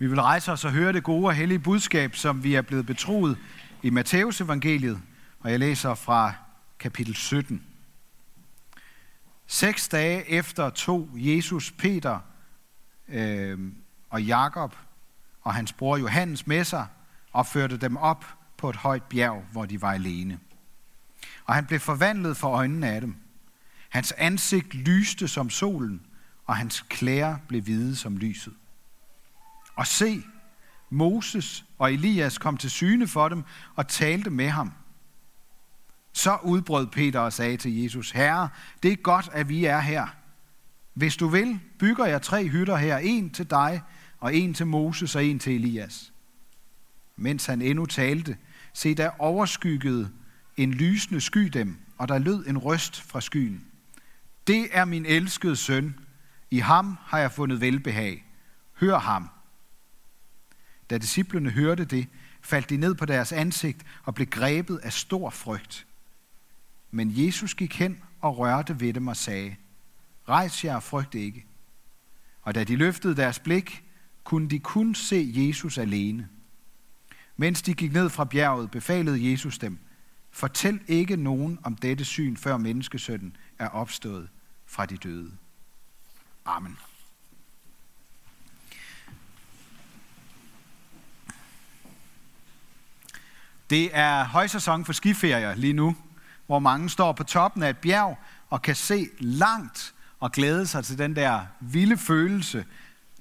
Vi vil rejse os og høre det gode og hellige budskab, som vi er blevet betroet i Matteus evangeliet, og jeg læser fra kapitel 17. Seks dage efter tog Jesus Peter øh, og Jakob og hans bror Johannes med sig og førte dem op på et højt bjerg, hvor de var alene. Og han blev forvandlet for øjnene af dem. Hans ansigt lyste som solen, og hans klæder blev hvide som lyset. Og se, Moses og Elias kom til syne for dem og talte med ham. Så udbrød Peter og sagde til Jesus, Herre, det er godt, at vi er her. Hvis du vil, bygger jeg tre hytter her, en til dig, og en til Moses og en til Elias. Mens han endnu talte, se der overskyggede en lysende sky dem, og der lød en røst fra skyen. Det er min elskede søn. I ham har jeg fundet velbehag. Hør ham. Da disciplene hørte det, faldt de ned på deres ansigt og blev grebet af stor frygt. Men Jesus gik hen og rørte ved dem og sagde, Rejs jer og frygt ikke. Og da de løftede deres blik, kunne de kun se Jesus alene. Mens de gik ned fra bjerget, befalede Jesus dem, Fortæl ikke nogen om dette syn, før menneskesønnen er opstået fra de døde. Amen. Det er højsæson for skiferier lige nu, hvor mange står på toppen af et bjerg og kan se langt og glæde sig til den der vilde følelse,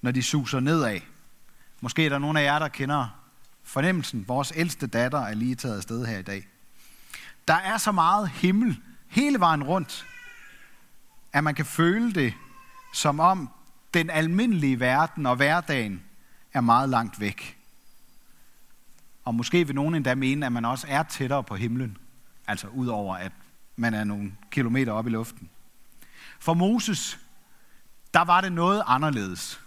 når de suser nedad. Måske er der nogle af jer, der kender fornemmelsen. Vores ældste datter er lige taget afsted her i dag. Der er så meget himmel hele vejen rundt, at man kan føle det, som om den almindelige verden og hverdagen er meget langt væk. Og måske vil nogen endda mene, at man også er tættere på himlen, altså udover at man er nogle kilometer op i luften. For Moses, der var det noget anderledes.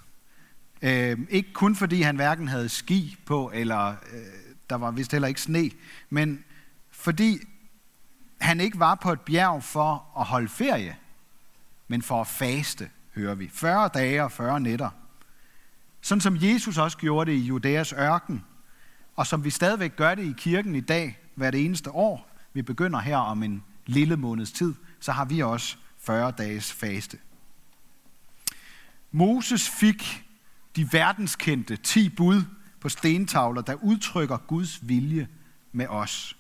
Øh, ikke kun fordi han hverken havde ski på, eller øh, der var vist heller ikke sne, men fordi han ikke var på et bjerg for at holde ferie, men for at faste, hører vi. 40 dage og 40 nætter. Sådan som Jesus også gjorde det i Judæas ørken, og som vi stadigvæk gør det i kirken i dag, hvert det eneste år. Vi begynder her om en lille måneds tid, så har vi også 40 dages faste. Moses fik de verdenskendte 10 bud på stentavler, der udtrykker Guds vilje med os.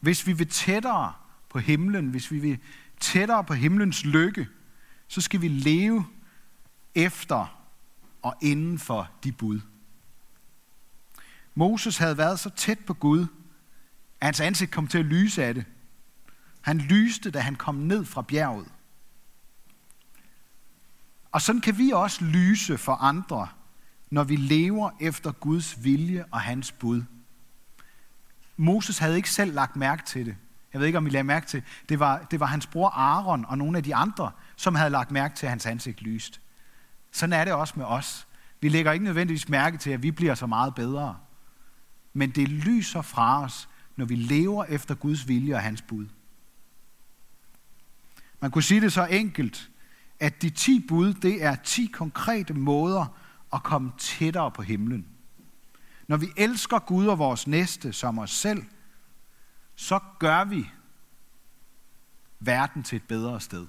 Hvis vi vil tættere på himlen, hvis vi vil tættere på himlens lykke, så skal vi leve efter og inden for de bud. Moses havde været så tæt på Gud, at hans ansigt kom til at lyse af det. Han lyste, da han kom ned fra bjerget. Og sådan kan vi også lyse for andre, når vi lever efter Guds vilje og hans bud. Moses havde ikke selv lagt mærke til det. Jeg ved ikke, om I lagde mærke til det. Var, det var hans bror Aaron og nogle af de andre, som havde lagt mærke til, at hans ansigt lyst. Sådan er det også med os. Vi lægger ikke nødvendigvis mærke til, at vi bliver så meget bedre. Men det lyser fra os, når vi lever efter Guds vilje og hans bud. Man kunne sige det så enkelt, at de ti bud, det er ti konkrete måder at komme tættere på himlen. Når vi elsker Gud og vores næste som os selv, så gør vi verden til et bedre sted.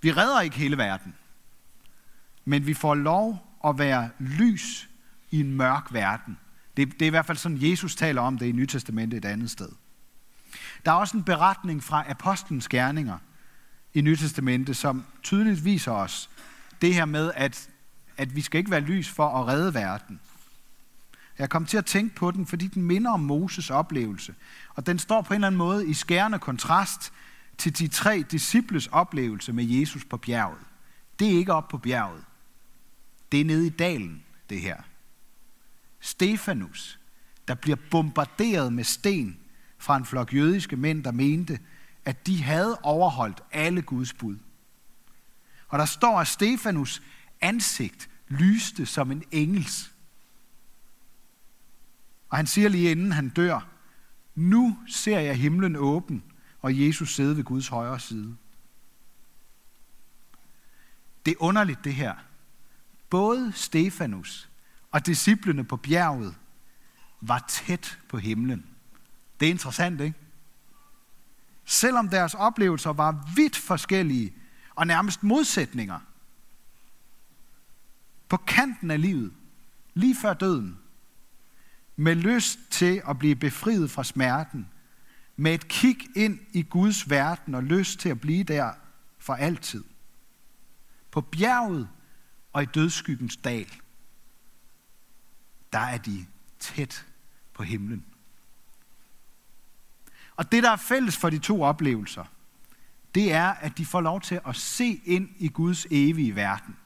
Vi redder ikke hele verden, men vi får lov at være lys i en mørk verden. Det, det er i hvert fald sådan, Jesus taler om det i Nytestamentet et andet sted. Der er også en beretning fra Apostlenes Gerninger i Nytestamentet, som tydeligt viser os det her med, at, at vi skal ikke være lys for at redde verden. Jeg kom til at tænke på den, fordi den minder om Moses oplevelse. Og den står på en eller anden måde i skærende kontrast til de tre disciples oplevelse med Jesus på bjerget. Det er ikke op på bjerget. Det er nede i dalen, det her. Stefanus, der bliver bombarderet med sten fra en flok jødiske mænd, der mente, at de havde overholdt alle Guds bud. Og der står, at Stefanus ansigt lyste som en engels. Og han siger lige inden han dør, nu ser jeg himlen åben, og Jesus sidde ved Guds højre side. Det er underligt det her. både Stefanus og disciplene på bjerget var tæt på himlen. Det er interessant, ikke? Selvom deres oplevelser var vidt forskellige og nærmest modsætninger. På kanten af livet, lige før døden, med lyst til at blive befriet fra smerten, med et kig ind i Guds verden og lyst til at blive der for altid. På bjerget og i dødskyggens dal, der er de tæt på himlen. Og det, der er fælles for de to oplevelser, det er, at de får lov til at se ind i Guds evige verden.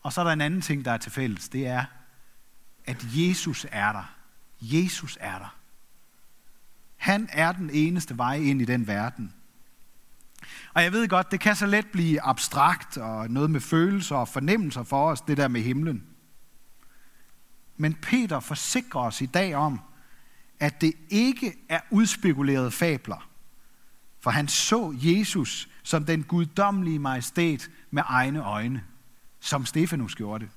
Og så er der en anden ting, der er til fælles. Det er, at Jesus er der. Jesus er der. Han er den eneste vej ind i den verden. Og jeg ved godt, det kan så let blive abstrakt og noget med følelser og fornemmelser for os, det der med himlen. Men Peter forsikrer os i dag om, at det ikke er udspekulerede fabler. For han så Jesus som den guddommelige majestæt med egne øjne, som Stefanus gjorde det,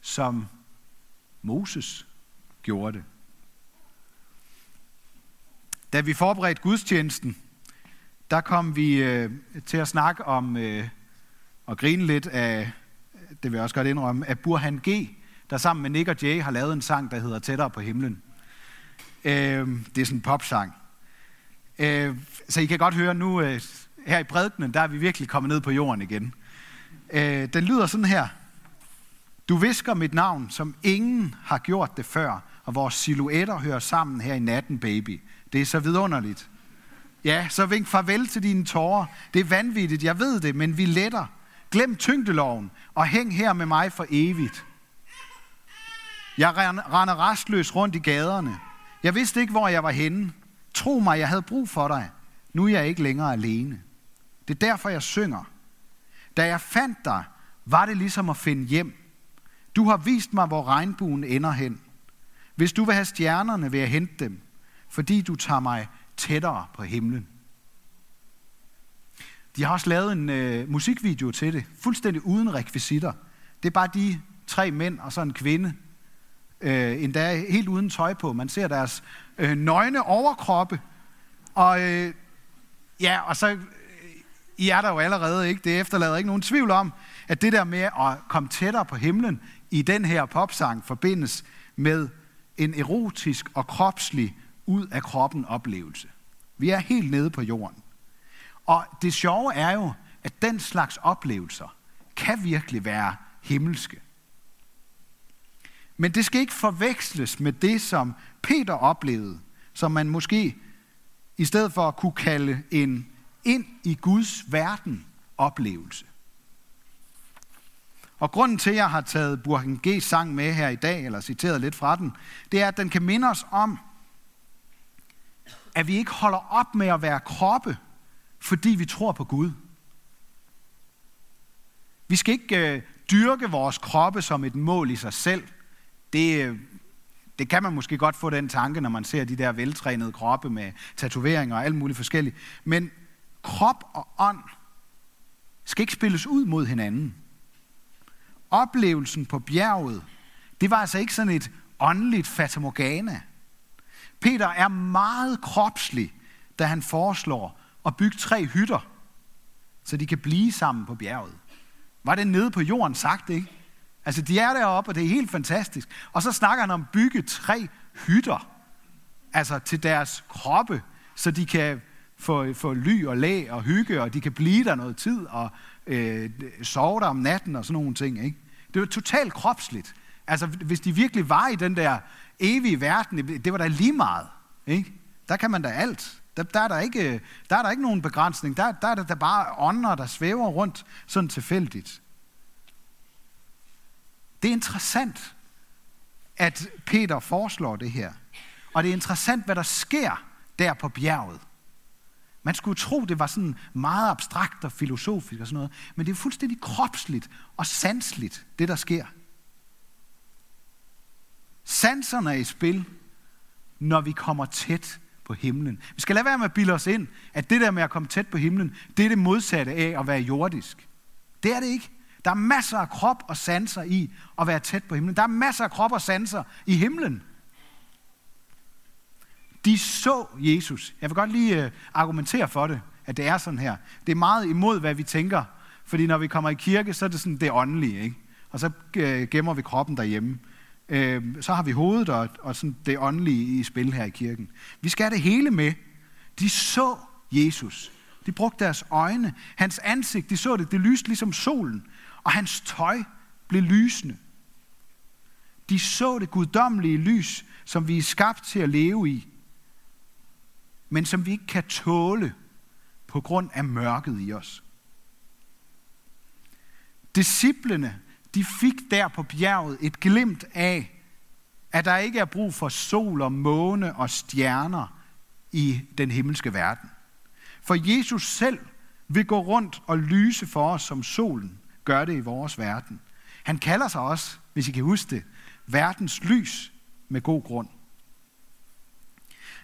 som Moses gjorde det. Da vi forberedte gudstjenesten, der kom vi øh, til at snakke om øh, og grine lidt af, det vil jeg også godt indrømme, af Burhan G., der sammen med Nick og Jay har lavet en sang, der hedder Tættere på himlen. Øh, det er sådan en popsang. Øh, så I kan godt høre nu, øh, her i prædikenen, der er vi virkelig kommet ned på jorden igen. Øh, den lyder sådan her. Du visker mit navn, som ingen har gjort det før, og vores silhuetter hører sammen her i natten, baby. Det er så vidunderligt. Ja, så vink farvel til dine tårer. Det er vanvittigt, jeg ved det, men vi letter. Glem tyngdeloven og hæng her med mig for evigt. Jeg render restløs rundt i gaderne. Jeg vidste ikke, hvor jeg var henne. Tro mig, jeg havde brug for dig. Nu er jeg ikke længere alene. Det er derfor, jeg synger. Da jeg fandt dig, var det ligesom at finde hjem. Du har vist mig, hvor regnbuen ender hen. Hvis du vil have stjernerne, vil jeg hente dem, fordi du tager mig tættere på himlen. De har også lavet en øh, musikvideo til det, fuldstændig uden rekvisitter. Det er bare de tre mænd og så en kvinde, øh, endda helt uden tøj på. Man ser deres øh, nøgne overkroppe, og øh, ja, og så, øh, I er der jo allerede, ikke? Det efterlader ikke nogen tvivl om, at det der med at komme tættere på himlen i den her popsang forbindes med en erotisk og kropslig ud af kroppen oplevelse. Vi er helt nede på jorden. Og det sjove er jo, at den slags oplevelser kan virkelig være himmelske. Men det skal ikke forveksles med det, som Peter oplevede, som man måske i stedet for at kunne kalde en ind i Guds verden oplevelse. Og grunden til, at jeg har taget Burhan G. sang med her i dag, eller citeret lidt fra den, det er, at den kan minde os om, at vi ikke holder op med at være kroppe, fordi vi tror på Gud. Vi skal ikke øh, dyrke vores kroppe som et mål i sig selv. Det, øh, det kan man måske godt få den tanke, når man ser de der veltrænede kroppe med tatoveringer og alt muligt forskelligt. Men krop og ånd skal ikke spilles ud mod hinanden. Oplevelsen på bjerget, det var altså ikke sådan et åndeligt fatamorgana. Peter er meget kropslig, da han foreslår at bygge tre hytter, så de kan blive sammen på bjerget. Var det nede på jorden sagt, ikke? Altså, de er deroppe, og det er helt fantastisk. Og så snakker han om at bygge tre hytter, altså til deres kroppe, så de kan få, få ly og læ og hygge, og de kan blive der noget tid, og øh, sove der om natten og sådan nogle ting. Ikke? Det var totalt kropsligt. Altså, hvis de virkelig var i den der evige verden, det var da lige meget. Ikke? Der kan man da alt. Der, der, er der, ikke, der er der ikke nogen begrænsning. Der, der er der bare ånder, der svæver rundt sådan tilfældigt. Det er interessant, at Peter foreslår det her. Og det er interessant, hvad der sker der på bjerget. Man skulle tro, det var sådan meget abstrakt og filosofisk og sådan noget, men det er fuldstændig kropsligt og sansligt, det der sker. Sanserne er i spil, når vi kommer tæt på himlen. Vi skal lade være med at bilde os ind, at det der med at komme tæt på himlen, det er det modsatte af at være jordisk. Det er det ikke. Der er masser af krop og sanser i at være tæt på himlen. Der er masser af krop og sanser i himlen. De så Jesus. Jeg vil godt lige øh, argumentere for det, at det er sådan her. Det er meget imod, hvad vi tænker. Fordi når vi kommer i kirke, så er det sådan det åndelige. Ikke? Og så øh, gemmer vi kroppen derhjemme. Øh, så har vi hovedet og, og sådan det åndelige i spil her i kirken. Vi skal have det hele med. De så Jesus. De brugte deres øjne. Hans ansigt, de så det, det lyste ligesom solen. Og hans tøj blev lysende. De så det guddommelige lys, som vi er skabt til at leve i, men som vi ikke kan tåle på grund af mørket i os. Disciplene, de fik der på bjerget et glimt af, at der ikke er brug for sol og måne og stjerner i den himmelske verden. For Jesus selv vil gå rundt og lyse for os, som solen gør det i vores verden. Han kalder sig også, hvis I kan huske det, verdens lys med god grund.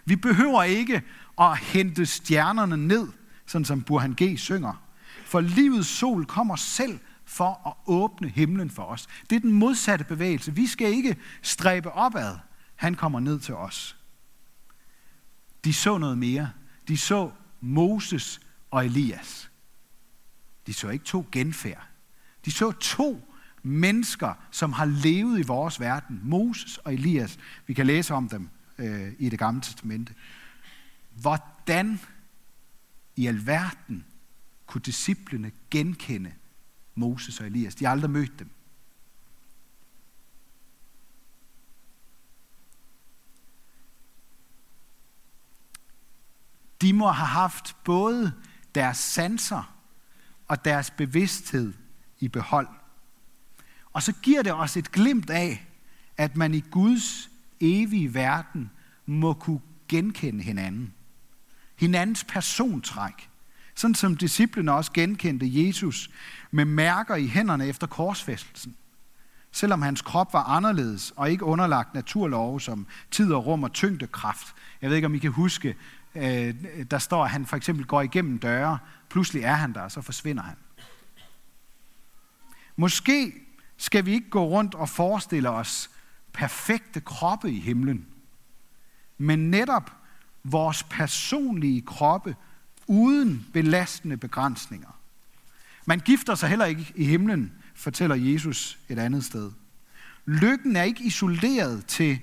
Vi behøver ikke at hente stjernerne ned, sådan som Burhan G. synger. For livets sol kommer selv for at åbne himlen for os. Det er den modsatte bevægelse. Vi skal ikke stræbe opad. Han kommer ned til os. De så noget mere. De så Moses og Elias. De så ikke to genfærd. De så to mennesker, som har levet i vores verden. Moses og Elias. Vi kan læse om dem øh, i det gamle testamente. Hvordan i alverden kunne disciplene genkende Moses og Elias? De har aldrig mødt dem. De må have haft både deres sanser og deres bevidsthed i behold. Og så giver det os et glimt af, at man i Guds evige verden må kunne genkende hinanden. Hinandens persontræk. Sådan som disciplene også genkendte Jesus med mærker i hænderne efter korsfæstelsen. Selvom hans krop var anderledes og ikke underlagt naturlove som tid og rum og tyngdekraft. Jeg ved ikke, om I kan huske, øh, der står, at han for eksempel går igennem døre. Pludselig er han der, og så forsvinder han. Måske skal vi ikke gå rundt og forestille os perfekte kroppe i himlen, men netop vores personlige kroppe uden belastende begrænsninger. Man gifter sig heller ikke i himlen, fortæller Jesus et andet sted. Lykken er ikke isoleret til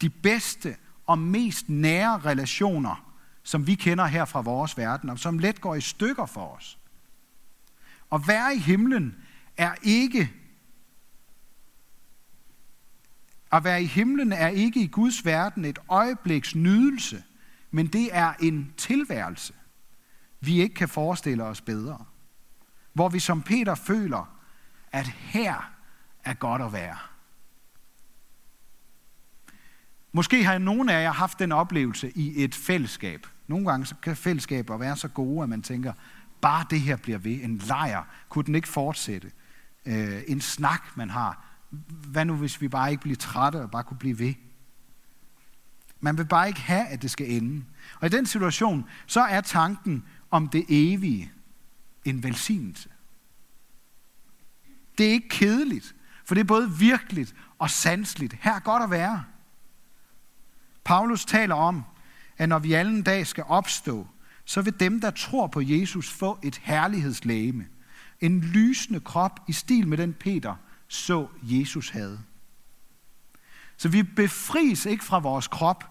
de bedste og mest nære relationer, som vi kender her fra vores verden, og som let går i stykker for os. At være i himlen er ikke at være i himlen er ikke i Guds verden et øjebliks nydelse, men det er en tilværelse, vi ikke kan forestille os bedre. Hvor vi som Peter føler, at her er godt at være. Måske har nogen af jer haft den oplevelse i et fællesskab. Nogle gange så kan fællesskaber være så gode, at man tænker, bare det her bliver ved. En lejr, kunne den ikke fortsætte? Øh, en snak, man har. Hvad nu, hvis vi bare ikke bliver trætte og bare kunne blive ved? Man vil bare ikke have, at det skal ende. Og i den situation, så er tanken om det evige en velsignelse. Det er ikke kedeligt, for det er både virkeligt og sansligt. Her er godt at være. Paulus taler om, at når vi alle en dag skal opstå, så vil dem, der tror på Jesus, få et herlighedslæme. En lysende krop i stil med den Peter så Jesus havde. Så vi befries ikke fra vores krop,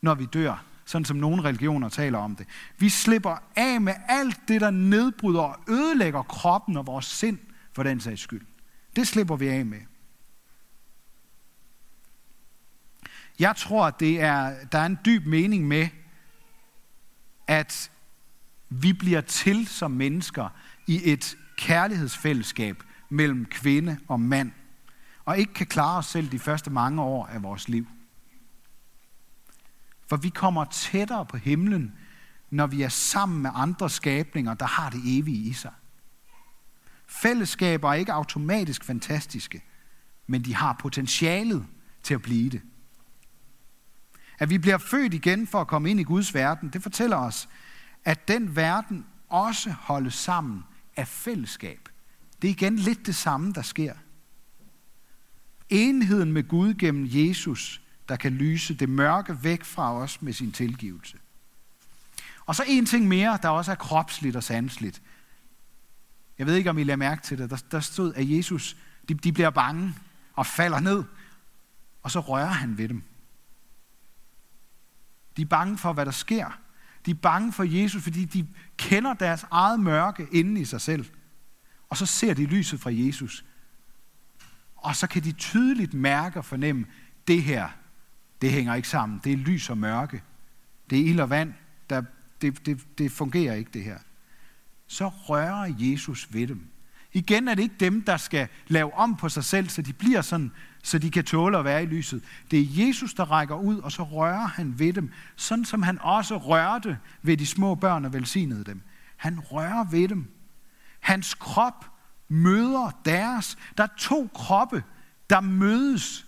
når vi dør, sådan som nogle religioner taler om det. Vi slipper af med alt det, der nedbryder og ødelægger kroppen og vores sind for den sags skyld. Det slipper vi af med. Jeg tror, at det er, der er en dyb mening med, at vi bliver til som mennesker i et kærlighedsfællesskab mellem kvinde og mand, og ikke kan klare os selv de første mange år af vores liv. For vi kommer tættere på himlen, når vi er sammen med andre skabninger, der har det evige i sig. Fællesskaber er ikke automatisk fantastiske, men de har potentialet til at blive det. At vi bliver født igen for at komme ind i Guds verden, det fortæller os, at den verden også holdes sammen af fællesskab. Det er igen lidt det samme, der sker. Enheden med Gud gennem Jesus, der kan lyse det mørke væk fra os med sin tilgivelse. Og så en ting mere, der også er kropsligt og sansligt. Jeg ved ikke, om I lader mærke til det. Der, der stod, at Jesus, de, de bliver bange og falder ned, og så rører han ved dem. De er bange for, hvad der sker. De er bange for Jesus, fordi de kender deres eget mørke inde i sig selv. Og så ser de lyset fra Jesus. Og så kan de tydeligt mærke og fornemme, det her, det hænger ikke sammen. Det er lys og mørke. Det er ild og vand. Der, det, det, det fungerer ikke, det her. Så rører Jesus ved dem. Igen er det ikke dem, der skal lave om på sig selv, så de bliver sådan, så de kan tåle at være i lyset. Det er Jesus, der rækker ud, og så rører han ved dem, sådan som han også rørte ved de små børn og velsignede dem. Han rører ved dem. Hans krop møder deres. Der er to kroppe, der mødes.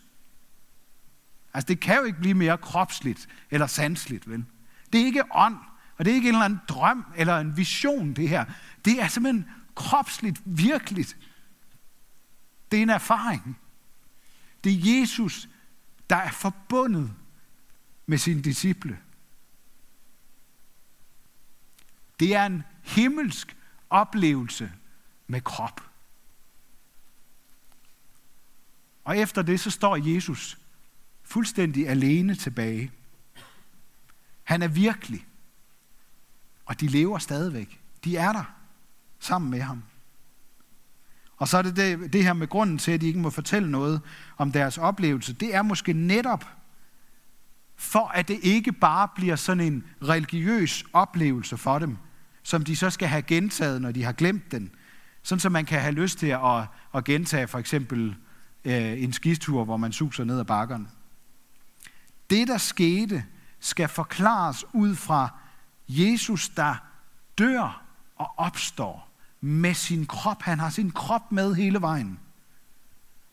Altså det kan jo ikke blive mere kropsligt eller sansligt, vel? Det er ikke ånd, og det er ikke en eller anden drøm eller en vision, det her. Det er simpelthen kropsligt, virkeligt. Det er en erfaring. Det er Jesus, der er forbundet med sine disciple. Det er en himmelsk oplevelse med krop. Og efter det, så står Jesus fuldstændig alene tilbage. Han er virkelig. Og de lever stadigvæk. De er der sammen med ham. Og så er det, det det her med grunden til, at de ikke må fortælle noget om deres oplevelse. Det er måske netop for, at det ikke bare bliver sådan en religiøs oplevelse for dem, som de så skal have gentaget, når de har glemt den. Sådan så man kan have lyst til at, at gentage for eksempel øh, en skistur, hvor man suser ned ad bakkerne. Det, der skete, skal forklares ud fra Jesus, der dør og opstår med sin krop. Han har sin krop med hele vejen.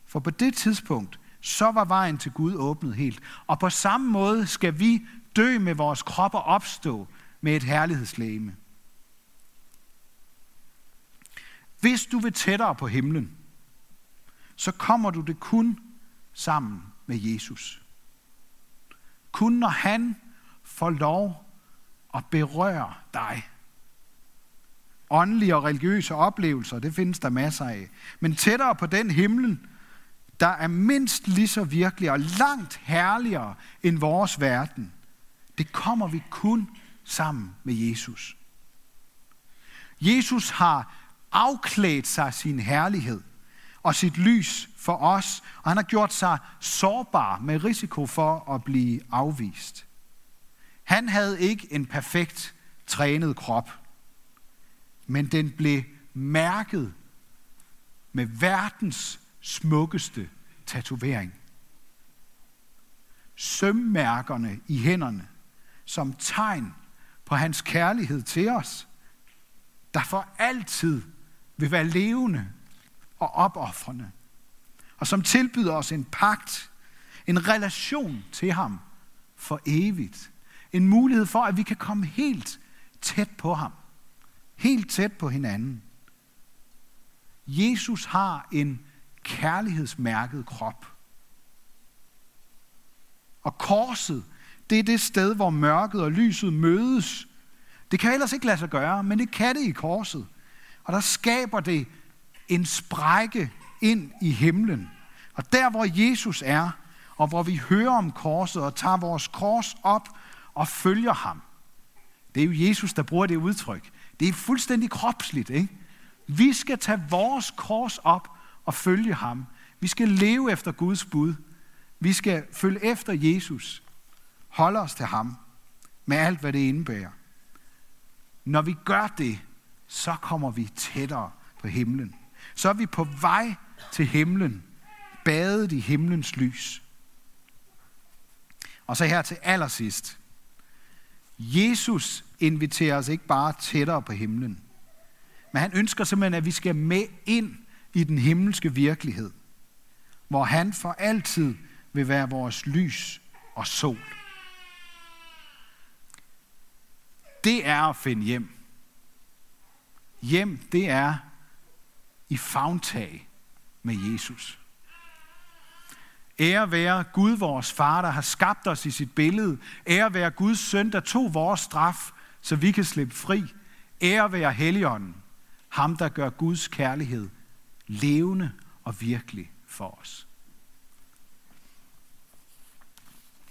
For på det tidspunkt, så var vejen til Gud åbnet helt. Og på samme måde skal vi dø med vores krop og opstå med et herlighedslæme. Hvis du vil tættere på himlen, så kommer du det kun sammen med Jesus. Kun når han får lov at berøre dig. Åndelige og religiøse oplevelser, det findes der masser af. Men tættere på den himlen, der er mindst lige så virkelig og langt herligere end vores verden, det kommer vi kun sammen med Jesus. Jesus har afklædt sig sin herlighed og sit lys for os, og han har gjort sig sårbar med risiko for at blive afvist. Han havde ikke en perfekt trænet krop, men den blev mærket med verdens smukkeste tatovering. Sømmærkerne i hænderne som tegn på hans kærlighed til os, der for altid vil være levende og opoffrende, og som tilbyder os en pagt, en relation til ham for evigt. En mulighed for, at vi kan komme helt tæt på ham. Helt tæt på hinanden. Jesus har en kærlighedsmærket krop. Og korset, det er det sted, hvor mørket og lyset mødes. Det kan ellers ikke lade sig gøre, men det kan det i korset. Og der skaber det en sprække ind i himlen. Og der, hvor Jesus er, og hvor vi hører om korset og tager vores kors op og følger ham. Det er jo Jesus, der bruger det udtryk. Det er fuldstændig kropsligt. Ikke? Vi skal tage vores kors op og følge ham. Vi skal leve efter Guds bud. Vi skal følge efter Jesus. Holde os til ham med alt, hvad det indebærer. Når vi gør det, så kommer vi tættere på himlen. Så er vi på vej til himlen, badet i himlens lys. Og så her til allersidst. Jesus inviterer os ikke bare tættere på himlen, men han ønsker simpelthen, at vi skal med ind i den himmelske virkelighed, hvor han for altid vil være vores lys og sol. Det er at finde hjem. Hjem, det er i favntag med Jesus. Ære være Gud, vores far, der har skabt os i sit billede. Ære være Guds søn, der tog vores straf, så vi kan slippe fri. Ære være Helligånden, ham der gør Guds kærlighed levende og virkelig for os.